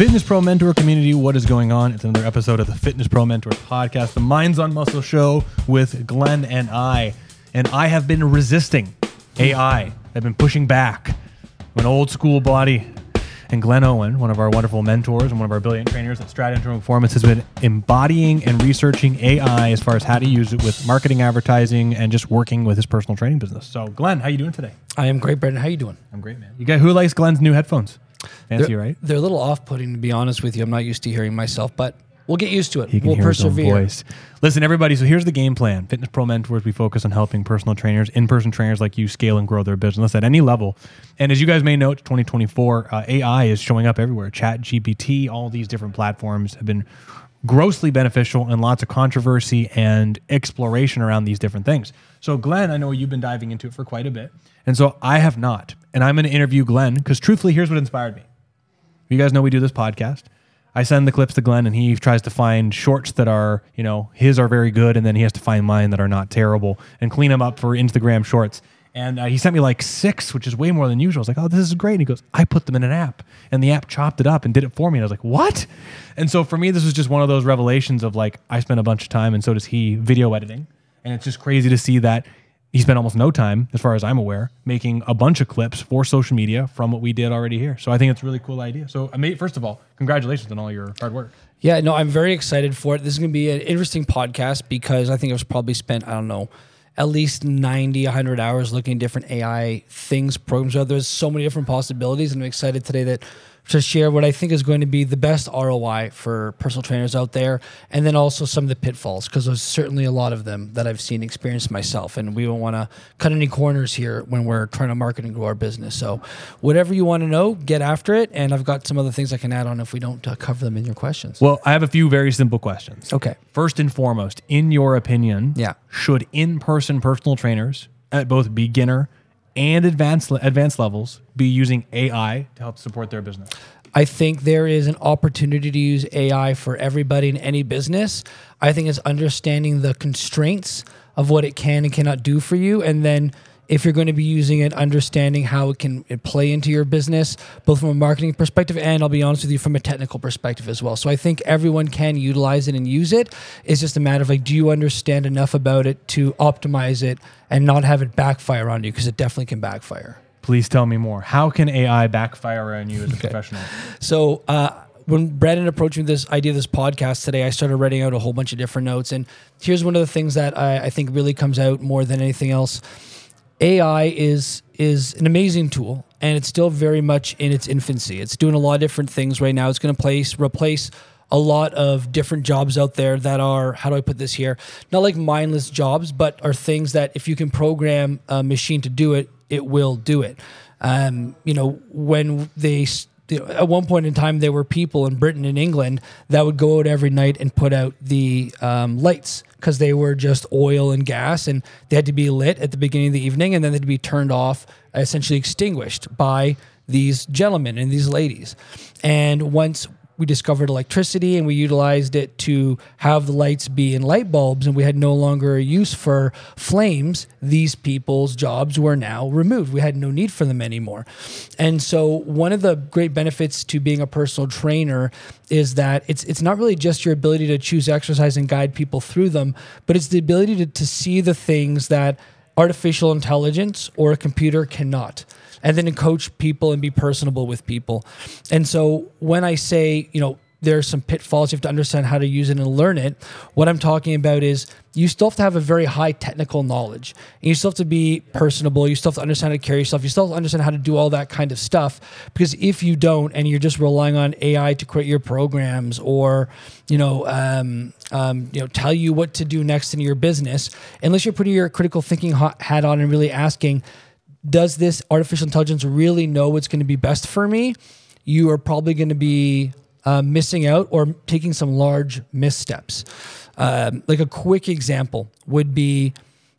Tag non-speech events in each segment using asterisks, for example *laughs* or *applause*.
Fitness Pro Mentor community, what is going on? It's another episode of the Fitness Pro Mentor podcast, the Minds on Muscle show with Glenn and I. And I have been resisting AI. I've been pushing back. I'm an old school body. And Glenn Owen, one of our wonderful mentors and one of our brilliant trainers at Strat Internal Performance, has been embodying and researching AI as far as how to use it with marketing, advertising, and just working with his personal training business. So, Glenn, how are you doing today? I am great, Brendan. How are you doing? I'm great, man. You got who likes Glenn's new headphones? Fancy, they're, right? They're a little off-putting, to be honest with you. I'm not used to hearing myself, but we'll get used to it. He can we'll hear persevere. his own voice. Listen, everybody. So here's the game plan. Fitness Pro Mentors. We focus on helping personal trainers, in-person trainers like you, scale and grow their business at any level. And as you guys may know, 2024 uh, AI is showing up everywhere. Chat GPT, all these different platforms have been grossly beneficial and lots of controversy and exploration around these different things. So, Glenn, I know you've been diving into it for quite a bit. And so I have not. And I'm going to interview Glenn because truthfully, here's what inspired me. You guys know we do this podcast. I send the clips to Glenn and he tries to find shorts that are, you know, his are very good and then he has to find mine that are not terrible and clean them up for Instagram shorts. And uh, he sent me like six, which is way more than usual. I was like, oh, this is great. And he goes, I put them in an app. And the app chopped it up and did it for me. And I was like, what? And so for me, this was just one of those revelations of like, I spent a bunch of time and so does he video editing. And it's just crazy to see that he spent almost no time, as far as I'm aware, making a bunch of clips for social media from what we did already here. So I think it's a really cool idea. So, I mean, first of all, congratulations on all your hard work. Yeah, no, I'm very excited for it. This is going to be an interesting podcast because I think I've probably spent, I don't know, at least 90, 100 hours looking at different AI things, programs. There's so many different possibilities. And I'm excited today that to share what I think is going to be the best ROI for personal trainers out there, and then also some of the pitfalls, because there's certainly a lot of them that I've seen experience myself, and we don't want to cut any corners here when we're trying to market and grow our business. So, whatever you want to know, get after it, and I've got some other things I can add on if we don't uh, cover them in your questions. Well, I have a few very simple questions. Okay. First and foremost, in your opinion, Yeah. should in-person personal trainers at both beginner and advanced advanced levels be using AI to help support their business? I think there is an opportunity to use AI for everybody in any business. I think it's understanding the constraints of what it can and cannot do for you. And then if you're going to be using it, understanding how it can it play into your business, both from a marketing perspective and I'll be honest with you, from a technical perspective as well. So I think everyone can utilize it and use it. It's just a matter of like, do you understand enough about it to optimize it and not have it backfire on you? Because it definitely can backfire. Please tell me more. How can AI backfire on you as a *laughs* professional? So uh, when Brandon approached me with this idea of this podcast today, I started writing out a whole bunch of different notes. And here's one of the things that I, I think really comes out more than anything else. AI is is an amazing tool, and it's still very much in its infancy. It's doing a lot of different things right now. It's going to place replace a lot of different jobs out there that are how do I put this here? Not like mindless jobs, but are things that if you can program a machine to do it, it will do it. Um, you know, when they at one point in time there were people in Britain and England that would go out every night and put out the um, lights because they were just oil and gas and they had to be lit at the beginning of the evening and then they'd be turned off, essentially extinguished by these gentlemen and these ladies. And once we discovered electricity and we utilized it to have the lights be in light bulbs and we had no longer a use for flames. These people's jobs were now removed. We had no need for them anymore. And so one of the great benefits to being a personal trainer is that it's it's not really just your ability to choose exercise and guide people through them but it's the ability to, to see the things that artificial intelligence or a computer cannot and then coach people and be personable with people. And so when I say, you know, there are some pitfalls, you have to understand how to use it and learn it. What I'm talking about is you still have to have a very high technical knowledge. And you still have to be personable. You still have to understand how to carry yourself. You still have to understand how to do all that kind of stuff. Because if you don't, and you're just relying on AI to create your programs or, you know, um, um, you know, tell you what to do next in your business, unless you're putting your critical thinking hat on and really asking, does this artificial intelligence really know what's going to be best for me? You are probably going to be uh, missing out or taking some large missteps. Um, like a quick example would be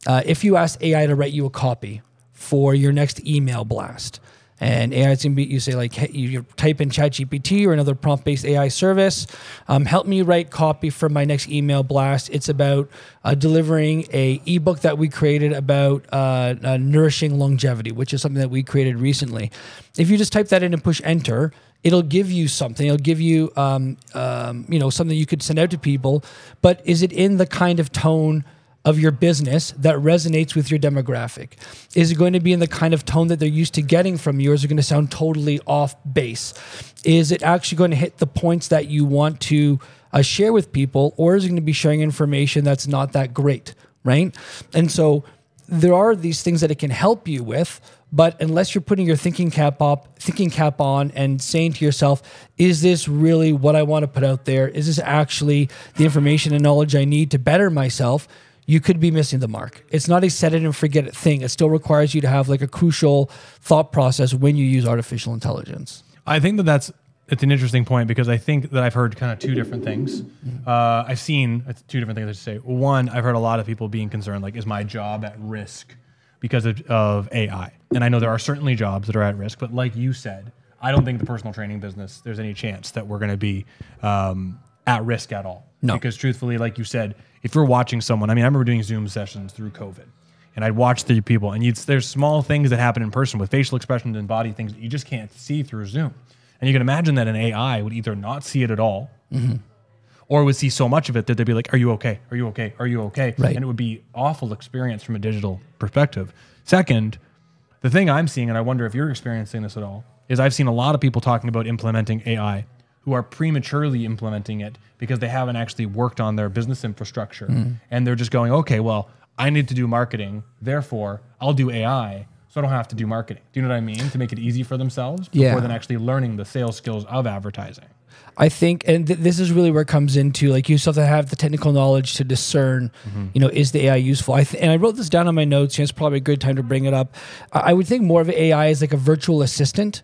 uh, if you ask AI to write you a copy for your next email blast, And AI is going to be, you say like, hey, you type in ChatGPT or another prompt based AI service. Um, help me write copy for my next email blast. It's about uh, delivering a ebook that we created about uh, uh, nourishing longevity, which is something that we created recently. If you just type that in and push enter, it'll give you something. It'll give you, um, um, you know, something you could send out to people. But is it in the kind of tone of your business that resonates with your demographic? Is it going to be in the kind of tone that they're used to getting from you, or is it going to sound totally off base? Is it actually going to hit the points that you want to uh, share with people, or is it going to be sharing information that's not that great, right? And so there are these things that it can help you with, but unless you're putting your thinking cap up, thinking cap on, and saying to yourself, "Is this really what I want to put out there? Is this actually the information and knowledge I need to better myself?" You could be missing the mark. It's not a set it and forget it thing. It still requires you to have like a crucial thought process when you use artificial intelligence. I think that that's it's an interesting point because I think that I've heard kind of two different things. Uh, I've seen it's two different things I should say. One, I've heard a lot of people being concerned, like, is my job at risk because of, of AI? And I know there are certainly jobs that are at risk, but like you said, I don't think the personal training business there's any chance that we're going to be um, at risk at all. No. because truthfully, like you said, if you're watching someone, I mean, I remember doing Zoom sessions through COVID. And I'd watch the people, and you'd, there's small things that happen in person with facial expressions and body things that you just can't see through Zoom. And you can imagine that an AI would either not see it at all, mm-hmm. or would see so much of it that they'd be like, "Are you okay? Are you okay? Are you okay?" Right. And it would be awful experience from a digital perspective. Second, the thing I'm seeing, and I wonder if you're experiencing this at all, is I've seen a lot of people talking about implementing AI who are prematurely implementing it because they haven't actually worked on their business infrastructure. Hmm. And they're just going, okay, well, I need to do marketing. Therefore, I'll do AI so I don't have to do marketing. Do you know what I mean? To make it easy for themselves before Yeah. then actually learning the sales skills of advertising. I think, and th- this is really where it comes into like you still have to have the technical knowledge to discern, mm-hmm. you know, is the AI useful? I th- and I wrote this down on my notes. and It's probably a good time to bring it up. I, I would think more of AI is like a virtual assistant,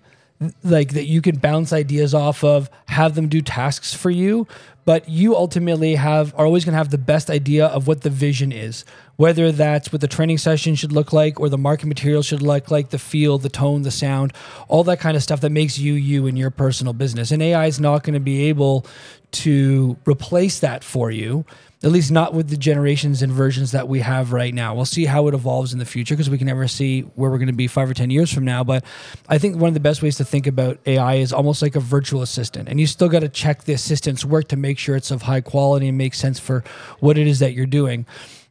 like that you can bounce ideas off of, have them do tasks for you, but you ultimately have are always going to have the best idea of what the vision is whether that's what the training session should look like or the market material should look like the feel the tone the sound all that kind of stuff that makes you you in your personal business and ai is not going to be able to replace that for you at least not with the generations and versions that we have right now. We'll see how it evolves in the future because we can never see where we're going to be five or 10 years from now. But I think one of the best ways to think about AI is almost like a virtual assistant. And you still got to check the assistant's work to make sure it's of high quality and makes sense for what it is that you're doing.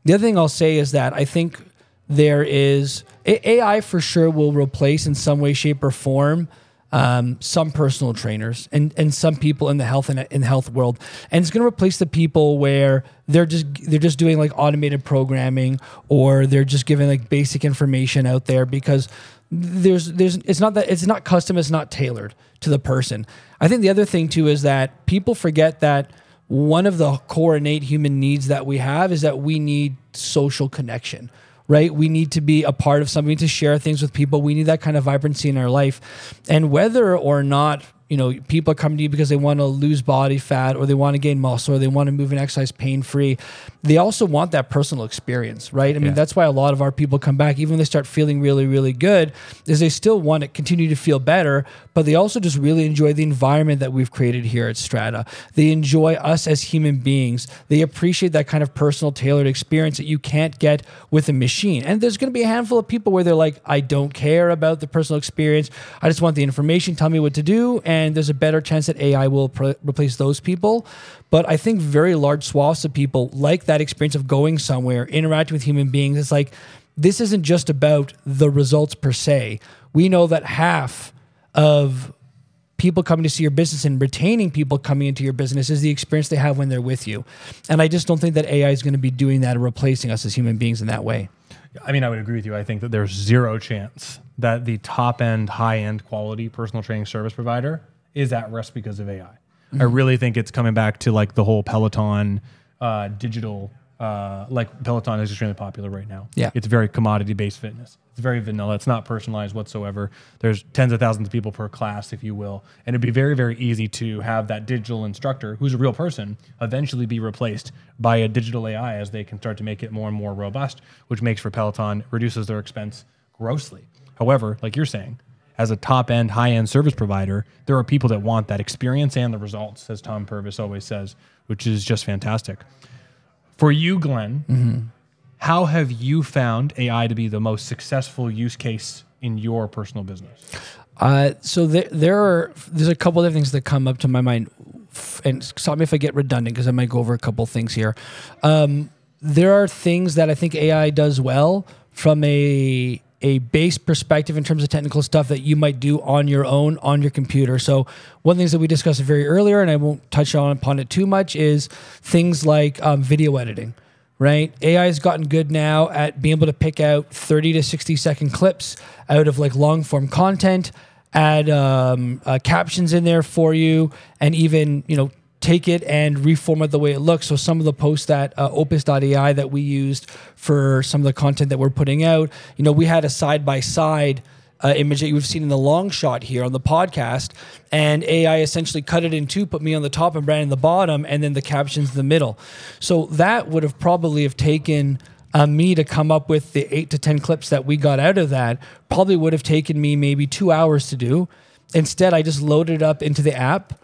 The other thing I'll say is that I think there is AI for sure will replace in some way, shape, or form um, some personal trainers and and some people in the health and in the health world, and it's going to replace the people where they're just they're just doing like automated programming or they're just giving like basic information out there because there's there's it's not that it's not custom, it's not tailored to the person. I think the other thing too is that people forget that one of the core innate human needs that we have is that we need social connection right? We need to be a part of something, to share things with people. We need that kind of vibrancy in our life. And whether or not, you know, people come to you because they want to lose body fat or they want to gain muscle or they want to move and exercise pain free, they also want that personal experience, right? I mean, Yeah. that's why a lot of our people come back, even when they start feeling really, really good, is they still want to continue to feel better, but they also just really enjoy the environment that we've created here at Strata. They enjoy us as human beings. They appreciate that kind of personal, tailored experience that you can't get with a machine. And there's going to be a handful of people where they're like, I don't care about the personal experience. I just want the information. Tell me what to do. And there's a better chance that AI will pr- replace those people. But I think very large swaths of people like that experience of going somewhere, interacting with human beings. It's like, this isn't just about the results per se. We know that half of people coming to see your business and retaining people coming into your business is the experience they have when they're with you. And I just don't think that AI is going to be doing that or replacing us as human beings in that way. I mean, I would agree with you. I think that there's zero chance that the top end, high end quality personal training service provider is at risk because of AI. I really think it's coming back to like the whole Peloton uh, digital, uh, like Peloton is extremely popular right now. Yeah. It's very commodity based fitness. It's very vanilla. It's not personalized whatsoever. There's tens of thousands of people per class, if you will. And it'd be very, very easy to have that digital instructor, who's a real person, eventually be replaced by a digital AI as they can start to make it more and more robust, which makes for Peloton, reduces their expense grossly. However, like you're saying, as a top end, high end service provider, there are people that want that experience and the results, as Tom Purvis always says, which is just fantastic. For you, Glenn, how have you found AI to be the most successful use case in your personal business? Uh, so there, there are there's a couple of things that come up to my mind, and stop me if I get redundant because I might go over a couple things here. Um, there are things that I think AI does well from a a base perspective in terms of technical stuff that you might do on your own on your computer. So one of the things that we discussed very earlier, and I won't touch on upon it too much, is things like um, video editing right? AI has gotten good now at being able to pick out 30 to 60 second clips out of like long form content, add um, uh, captions in there for you, and even, you know, take it and reform it the way it looks. So some of the posts that uh, opus.ai that we used for some of the content that we're putting out, you know, we had a side by side image that you've seen in the long shot here on the podcast, and AI essentially cut it in two, put me on the top and Brandon the bottom, and then the captions in the middle. So that would have probably have taken uh, me to come up with the eight to ten clips that we got out of that. Probably would have taken me maybe two hours to do. Instead, I just loaded it up into the app.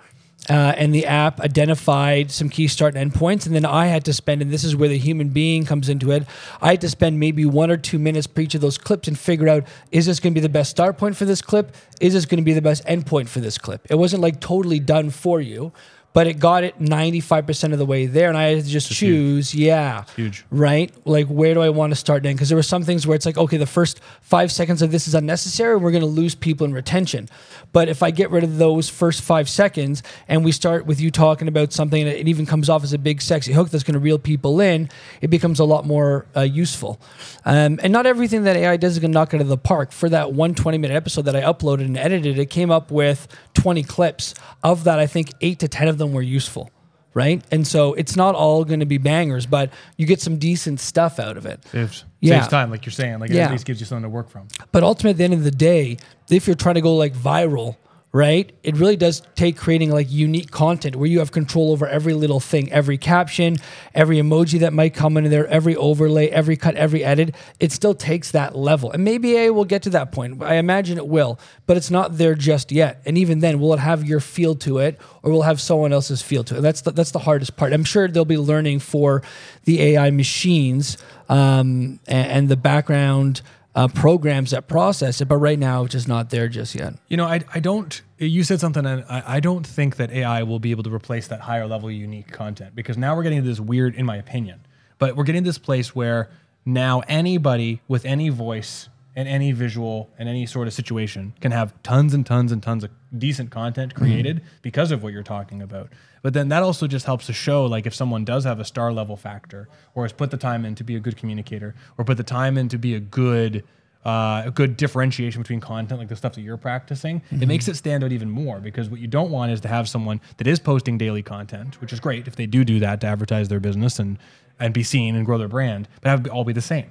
Uh, and the app identified some key start and end points. And then I had to spend, and this is where the human being comes into it. I had to spend maybe one or two minutes per each of those clips and figure out is this going to be the best start point for this clip? Is this going to be the best end point for this clip? It wasn't like totally done for you, but it got it 95% of the way there. And I had to just choose, yeah. huge. Right? Like, where do I want to start then? Because there were some things where it's like, okay, the first five seconds of this is unnecessary. We're going to lose people in retention. But if I get rid of those first five seconds and we start with you talking about something that it even comes off as a big sexy hook that's going to reel people in, it becomes a lot more uh, useful. Um, and not everything that AI does is going to knock it out of the park. For that one 20 minute episode that I uploaded and edited, it came up with 20 clips. Of that, I think eight to 10 of them were useful. Right. And so it's not all going to be bangers, but you get some decent stuff out of it. Saves, Yeah. saves time, like you're saying. Like Yeah. at least gives you something to work from. But ultimately, at the end of the day, if you're trying to go like viral, right, it really does take creating like unique content where you have control over every little thing, every caption, every emoji that might come in there, every overlay, every cut, every edit. It still takes that level. And maybe AI will get to that point. I imagine it will, but it's not there just yet. And even then, will it have your feel to it or will it have someone else's feel to it? That's the, that's the hardest part. I'm sure they'll be learning for the AI machines um, and, and the background uh, programs that process it, but right now it's just not there just yet. You know, I, I don't. You said something, and I, I don't think that AI will be able to replace that higher level unique content because now we're getting to this weird, in my opinion, but we're getting to this place where now anybody with any voice and any visual and any sort of situation can have tons and tons and tons of decent content created because of what you're talking about. But then that also just helps to show like if someone does have a star level factor or has put the time in to be a good communicator or put the time in to be a good uh, a good differentiation between content, like the stuff that you're practicing, it makes it stand out even more because what you don't want is to have someone that is posting daily content, which is great if they do do that to advertise their business and and be seen and grow their brand, but have it all be the same.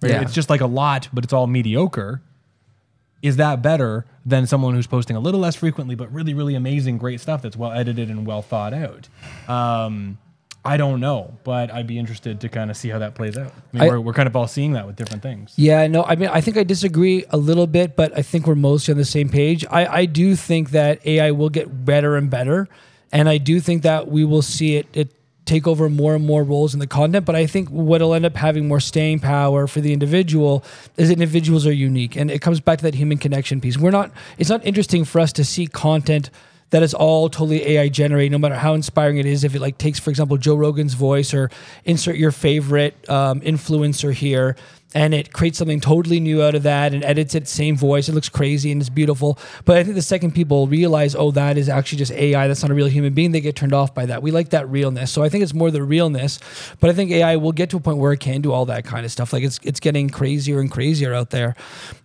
Right? Yeah. It's just like a lot, but it's all mediocre. Is that better than someone who's posting a little less frequently, but really, really amazing, great stuff that's well edited and well thought out? Um, I don't know, but I'd be interested to kind of see how that plays out. I mean, I- we're, we're kind of all seeing that with different things. Yeah, no, I mean, I think I disagree a little bit, but I think we're mostly on the same page. I, I do think that AI will get better and better, and I do think that we will see it, it take over more and more roles in the content. But I think what'll end up having more staying power for the individual is that individuals are unique, and it comes back to that human connection piece. We're not. It's not interesting for us to see content that is all totally AI generated, no matter how inspiring it is. If it like takes, for example, Joe Rogan's voice or insert your favorite um, influencer here, and it creates something totally new out of that and edits it same voice. It looks crazy and it's beautiful. But I think the second people realize, oh, that is actually just AI. That's not a real human being. They get turned off by that. We like that realness. So I think it's more the realness. But I think AI will get to a point where it can do all that kind of stuff. Like it's it's getting crazier and crazier out there.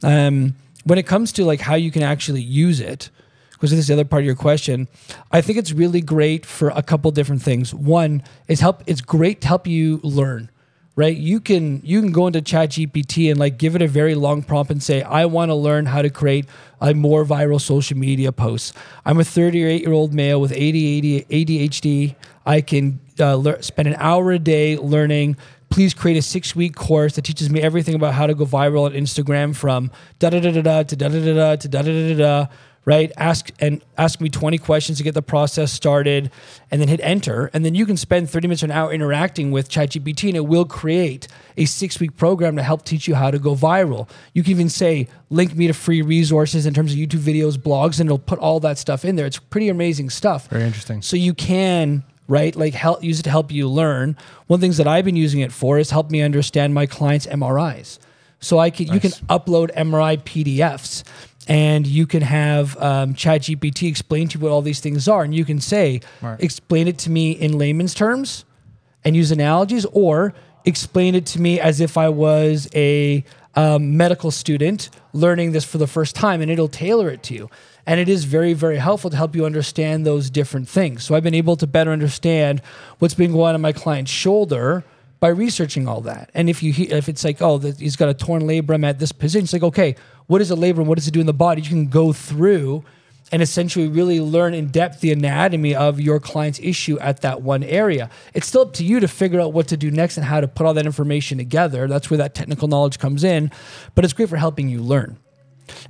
Um, when it comes to like how you can actually use it because this is the other part of your question. I think it's really great for a couple different things. One is help. It's great to help you learn. Right, you can you can go into Chat GPT and like give it a very long prompt and say, I want to learn how to create a more viral social media posts. I'm a 38 year old male with ADHD. I can uh, lear- spend an hour a day learning please create a six week course that teaches me everything about how to go viral on Instagram from da da da da da to da da da da to da da da da right? Ask and ask me 20 questions to get the process started and then hit enter. And then you can spend 30 minutes or an hour interacting with ChatGPT and it will create a six week program to help teach you how to go viral. You can even say, link me to free resources in terms of YouTube videos, blogs, and it'll put all that stuff in there. It's pretty amazing stuff. Very interesting. So you can right? Like help use it to help you learn. One of the things that I've been using it for is help me understand my clients' MRIs. So I can nice. you can upload MRI PDFs and you can have um, ChatGPT explain to you what all these things are, and you can say, right. explain it to me in layman's terms, and use analogies, or explain it to me as if I was a um, medical student learning this for the first time, and it'll tailor it to you. And it is very, very helpful to help you understand those different things. So I've been able to better understand what's been going on in my client's shoulder by researching all that. And if you if it's like, oh, he's got a torn labrum at this position, it's like, okay, what is a labrum? What does it do in the body? You can go through and essentially really learn in depth the anatomy of your client's issue at that one area. It's still up to you to figure out what to do next and how to put all that information together. That's where that technical knowledge comes in, but it's great for helping you learn.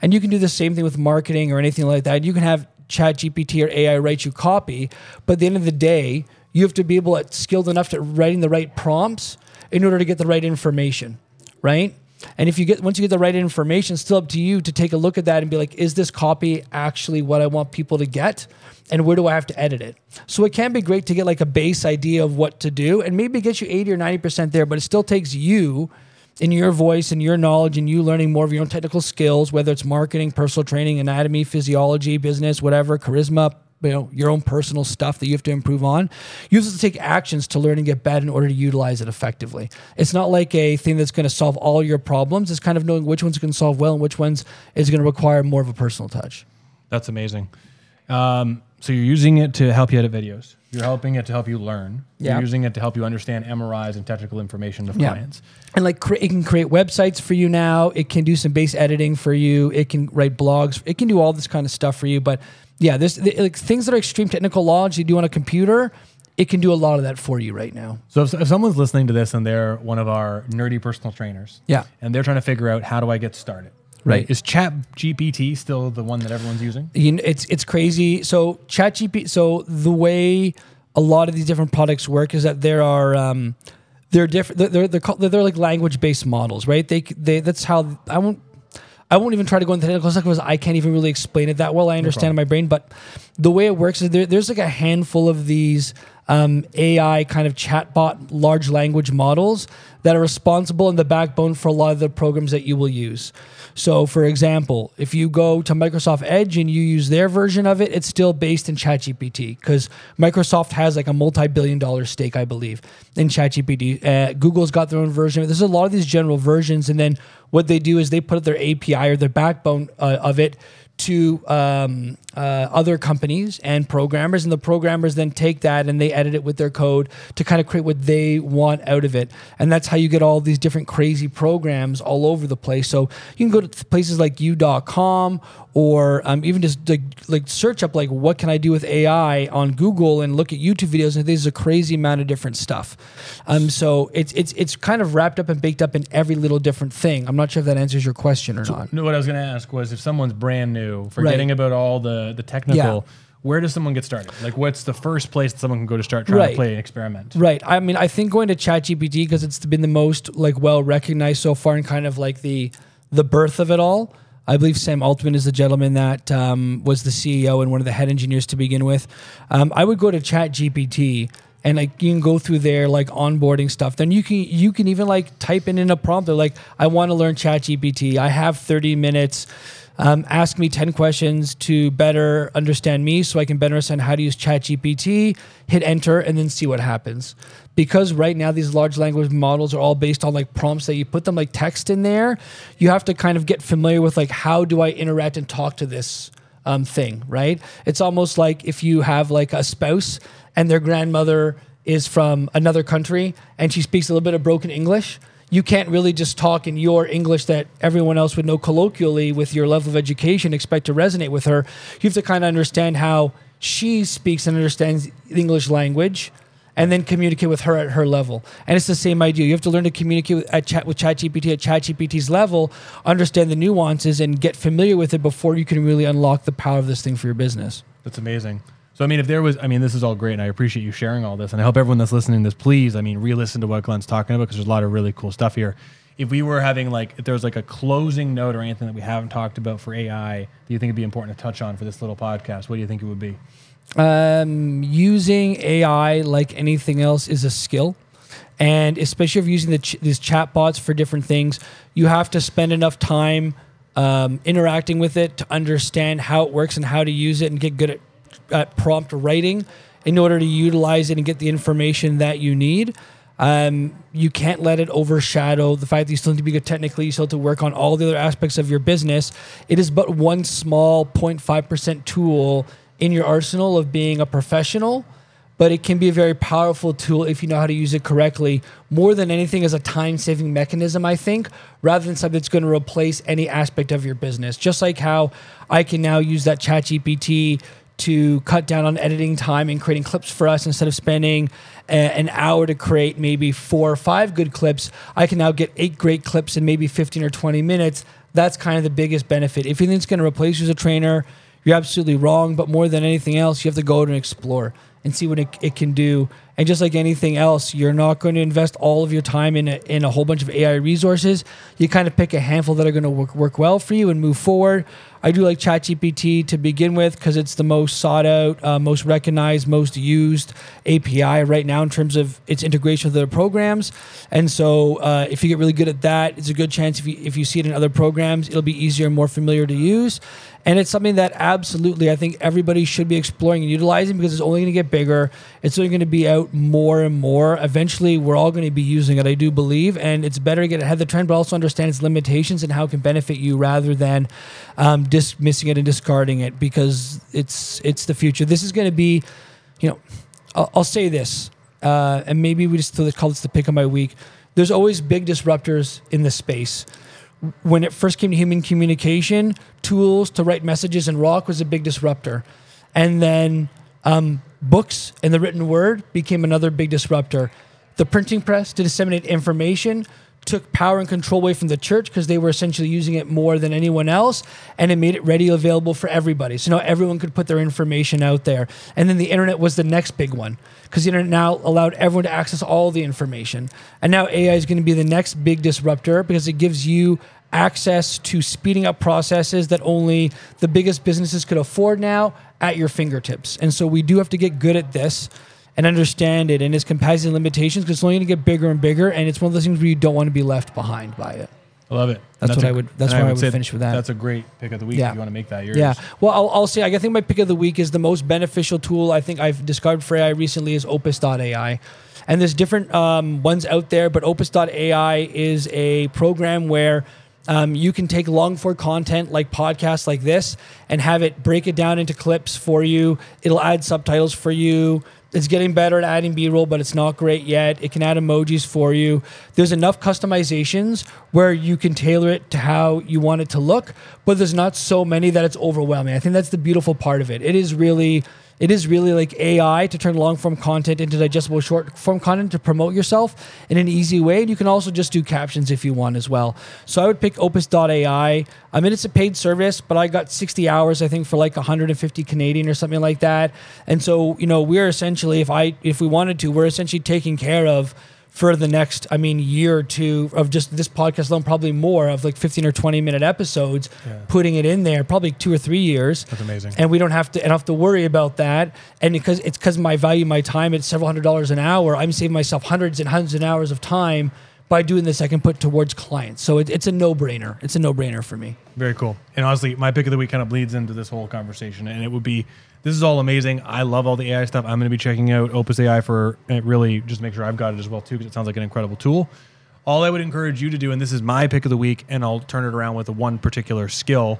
And you can do the same thing with marketing or anything like that. You can have Chat GPT or AI write you copy, but at the end of the day, you have to be able to skilled enough to writing the right prompts in order to get the right information, right? And if you get once you get the right information, it's still up to you to take a look at that and be like, is this copy actually what I want people to get? And where do I have to edit it? So it can be great to get like a base idea of what to do and maybe get you 80 or 90% there, but it still takes you in your voice and your knowledge and you learning more of your own technical skills, whether it's marketing, personal training, anatomy, physiology, business, whatever, charisma, you know your own personal stuff that you have to improve on you have to take actions to learn and get better in order to utilize it effectively. It's not like a thing that's going to solve all your problems. It's kind of knowing which ones can solve well and which ones is going to require more of a personal touch. That's amazing. Um, so you're using it to help you edit videos. You're helping it to help you learn. Yeah. you're using it to help you understand mris and technical information of yeah. clients. And like cre- it can create websites for you now. It can do some base editing for you. It can write blogs. It can do all this kind of stuff for you but yeah, this like things that are extreme technical knowledge you do on a computer, it can do a lot of that for you right now. So if, if, someone's listening to this and they're one of our nerdy personal trainers, yeah, and they're trying to figure out how do I get started, right? Is Chat GPT still the one that everyone's using? You know, it's it's crazy. So Chat GPT. So the way a lot of these different products work is that there are. Um, they're different. They're they're, they're, called, they're like language based models, right? They they that's how I won't I won't even try to go into technical stuff because I can't even really explain it that well. I understand no in my brain, but the way it works is there, there's like a handful of these um, AI kind of chatbot large language models that are responsible in the backbone for a lot of the programs that you will use. So, for example, if you go to Microsoft Edge and you use their version of it, it's still based in ChatGPT because Microsoft has like a multi-billion dollar stake, I believe, in ChatGPT. Uh, Google's got their own version. There's a lot of these general versions, and then what they do is they put their API or their backbone uh, of it to um, uh, other companies and programmers, and the programmers then take that and they edit it with their code to kind of create what they want out of it. And that's how you get all these different crazy programs all over the place. So you can go to places like You.com or um, even just like, like search up like what can I do with AI on Google and look at YouTube videos and there's a crazy amount of different stuff. Um, so it's it's it's kind of wrapped up and baked up in every little different thing. I'm not sure if that answers your question or so, not. No, what I was going to ask was if someone's brand new, forgetting right. about all the the technical. Yeah where does someone get started? Like, what's the first place that someone can go to start trying right. to play and experiment? Right. I mean, I think going to ChatGPT because it's been the most like well recognized so far and kind of like the the birth of it all. I believe Sam Altman is the gentleman that um, was the CEO and one of the head engineers to begin with. Um, I would go to Chat GPT and like you can go through their like onboarding stuff. Then you can you can even like type in in a prompt. They're like, I want to learn Chat GPT. I have 30 minutes. Um, ask me 10 questions to better understand me so I can better understand how to use ChatGPT, hit enter, and then see what happens because right now these large language models are all based on like prompts that you put them like text in there you have to kind of get familiar with like how do i interact and talk to this um, thing right it's almost like if you have like a spouse and their grandmother is from another country and she speaks a little bit of broken english you can't really just talk in your English that everyone else would know colloquially with your level of education, expect to resonate with her. You have to kind of understand how she speaks and understands the English language and then communicate with her at her level. And it's the same idea. You have to learn to communicate with, at chat with ChatGPT at ChatGPT's level, understand the nuances, and get familiar with it before you can really unlock the power of this thing for your business. That's amazing. So I mean, if there was, I mean, this is all great, and I appreciate you sharing all this, and I hope everyone that's listening to this, please, I mean, re-listen to what Glenn's talking about because there's a lot of really cool stuff here. If we were having like, if there was like a closing note or anything that we haven't talked about for AI, do you think it'd be important to touch on for this little podcast? What do you think it would be? Um, using AI like anything else is a skill. And especially if you're using the ch- these chatbots for different things, you have to spend enough time um, interacting with it to understand how it works and how to use it and get good at, at prompt writing in order to utilize it and get the information that you need. Um, you can't let it overshadow the fact that you still need to be good technically. You still have to work on all the other aspects of your business. It is but one small 0.5% tool in your arsenal of being a professional, but it can be a very powerful tool if you know how to use it correctly. More than anything, as a time saving mechanism, I think, rather than something that's going to replace any aspect of your business. Just like how I can now use that chat GPT to cut down on editing time and creating clips for us instead of spending a, an hour to create maybe four or five good clips i can now get eight great clips in maybe 15 or 20 minutes. That's kind of the biggest benefit. If you think it's going to replace you as a trainer you're absolutely wrong but more than anything else you have to go out and explore and see what it, it can do and just like anything else you're not going to invest all of your time in a, in a whole bunch of ai resources you kind of pick a handful that are going to work, work well for you and move forward I do like ChatGPT to begin with because it's the most sought out, uh, most recognized, most used API right now in terms of its integration with other programs. And so, uh, if you get really good at that, it's a good chance if you if you see it in other programs, it'll be easier and more familiar to use. And it's something that absolutely I think everybody should be exploring and utilizing because it's only going to get bigger. It's only going to be out more and more. Eventually, we're all going to be using it, I do believe. And it's better to get ahead of the trend, but also understand its limitations and how it can benefit you rather than um, dismissing it and discarding it because it's it's the future. This is going to be, you know, I'll, I'll say this, uh, and maybe we just call this the pick of my week. There's always big disruptors in the space when it first came to human communication, tools to write messages in rock was a big disruptor. And then um, books and the written word became another big disruptor. The printing press to disseminate information took power and control away from the church because they were essentially using it more than anyone else and it made it ready available for everybody. So now everyone could put their information out there. And then the internet was the next big one because the internet now allowed everyone to access all the information. And now ai is going to be the next big disruptor because it gives you access to speeding up processes that only the biggest businesses could afford now at your fingertips and so we do have to get good at this and understand it and its capacity and limitations because it's only going to get bigger and bigger. And it's one of those things where you don't want to be left behind by it. I love it. That's, what I would. That's why I would, finish with that. That's a great pick of the week. Yeah. If you want to make that yours. Yeah. Well, I'll, I'll say I think my pick of the week is the most beneficial tool I think I've discovered for AI recently is Opus.ai. And there's different um, ones out there, but Opus.ai is a program where um, you can take long form content like podcasts like this and have it break it down into clips for you. It'll add subtitles for you. It's getting better at adding B-roll, but it's not great yet. It can add emojis for you. There's enough customizations where you can tailor it to how you want it to look, but there's not so many that it's overwhelming. I think that's the beautiful part of it. It is really it is really like AI to turn long form content into digestible short form content to promote yourself in an easy way. And you can also just do captions if you want as well. So I would pick opus.ai. I mean, it's a paid service, but I got 60 hours, I think, for like 150 Canadian or something like that. And so, you know, we're essentially, if I, if we wanted to, we're essentially taking care of for the next, I mean, year or two of just this podcast alone, probably more of like 15 or 20 minute episodes, Yeah. putting it in there, probably two or three years. That's amazing. And we don't have to, and I have to worry about that. And because it's because my value, my time, it's several hundred dollars an hour. I'm saving myself hundreds and hundreds of hours of time by doing this. I can put towards clients. So it, it's a no brainer. It's a no brainer for me. Very cool. And honestly, my pick of the week kind of bleeds into this whole conversation, and it would be this is all amazing. I love all the AI stuff. I'm going to be checking out Opus AI for it really just make sure I've got it as well too, because it sounds like an incredible tool. All I would encourage you to do, and this is my pick of the week, and I'll turn it around with a one particular skill.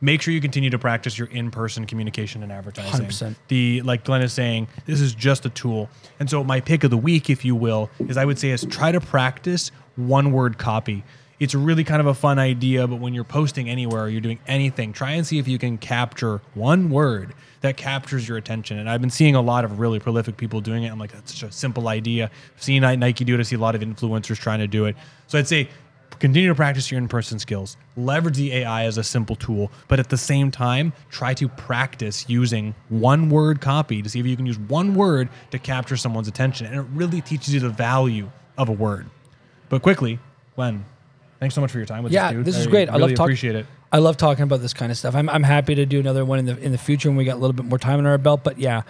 Make sure you continue to practice your in-person communication and advertising. 100%. The like Glenn is saying, this is just a tool. And so my pick of the week, if you will, is I would say is try to practice one word copy. It's really kind of a fun idea. But when you're posting anywhere or you're doing anything, try and see if you can capture one word that captures your attention. And I've been seeing a lot of really prolific people doing it. I'm like, that's such a simple idea. I've seen Nike do it. I see a lot of influencers trying to do it. So I'd say continue to practice your in-person skills leverage the ai as a simple tool but at the same time try to practice using one word copy to see if you can use one word to capture someone's attention and it really teaches you the value of a word but quickly glenn thanks so much for your time with Yeah, this dude this is great. I love talk- appreciate it I love talking about this kind of stuff. I'm, I'm happy to do another one in the in the future when we got a little bit more time in our belt. But yeah,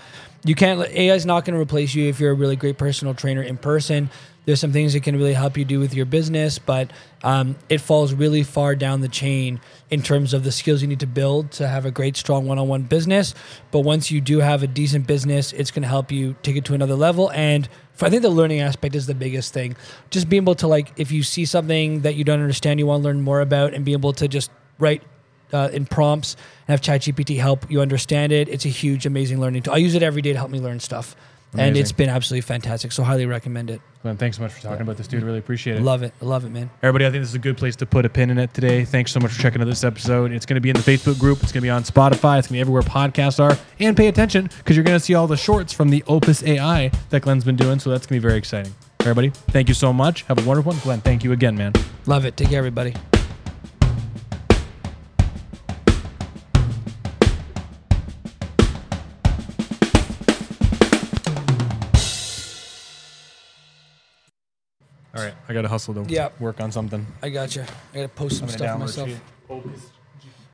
you can't. AI is not going to replace you if you're a really great personal trainer in person. There's some things it can really help you do with your business, but um, it falls really far down the chain in terms of the skills you need to build to have a great, strong one-on-one business. But once you do have a decent business, it's going to help you take it to another level. And for, I think the learning aspect is the biggest thing. Just being able to like, if you see something that you don't understand, you want to learn more about, and be able to just write uh, in prompts and have ChatGPT help you understand it. It's a huge, amazing learning tool. I use it every day to help me learn stuff, and it's been absolutely fantastic. So highly recommend it. glenn thanks so much for talking about this dude really appreciate it Love it. Love it, man. Everybody, I think this is a good place to put a pin in it today. Thanks so much for checking out this episode. It's going to be in the Facebook group. It's going to be on Spotify. It's going to be everywhere podcasts are. And pay attention because you're going to see all the shorts from the Opus AI that Glenn's been doing. So that's going to be very exciting. Everybody, thank you so much. Have a wonderful one. Glenn, thank you again, man. Love it. Take care, everybody. I got to hustle to Yeah. work on something. I got you. I got to post some I'm stuff myself. Opus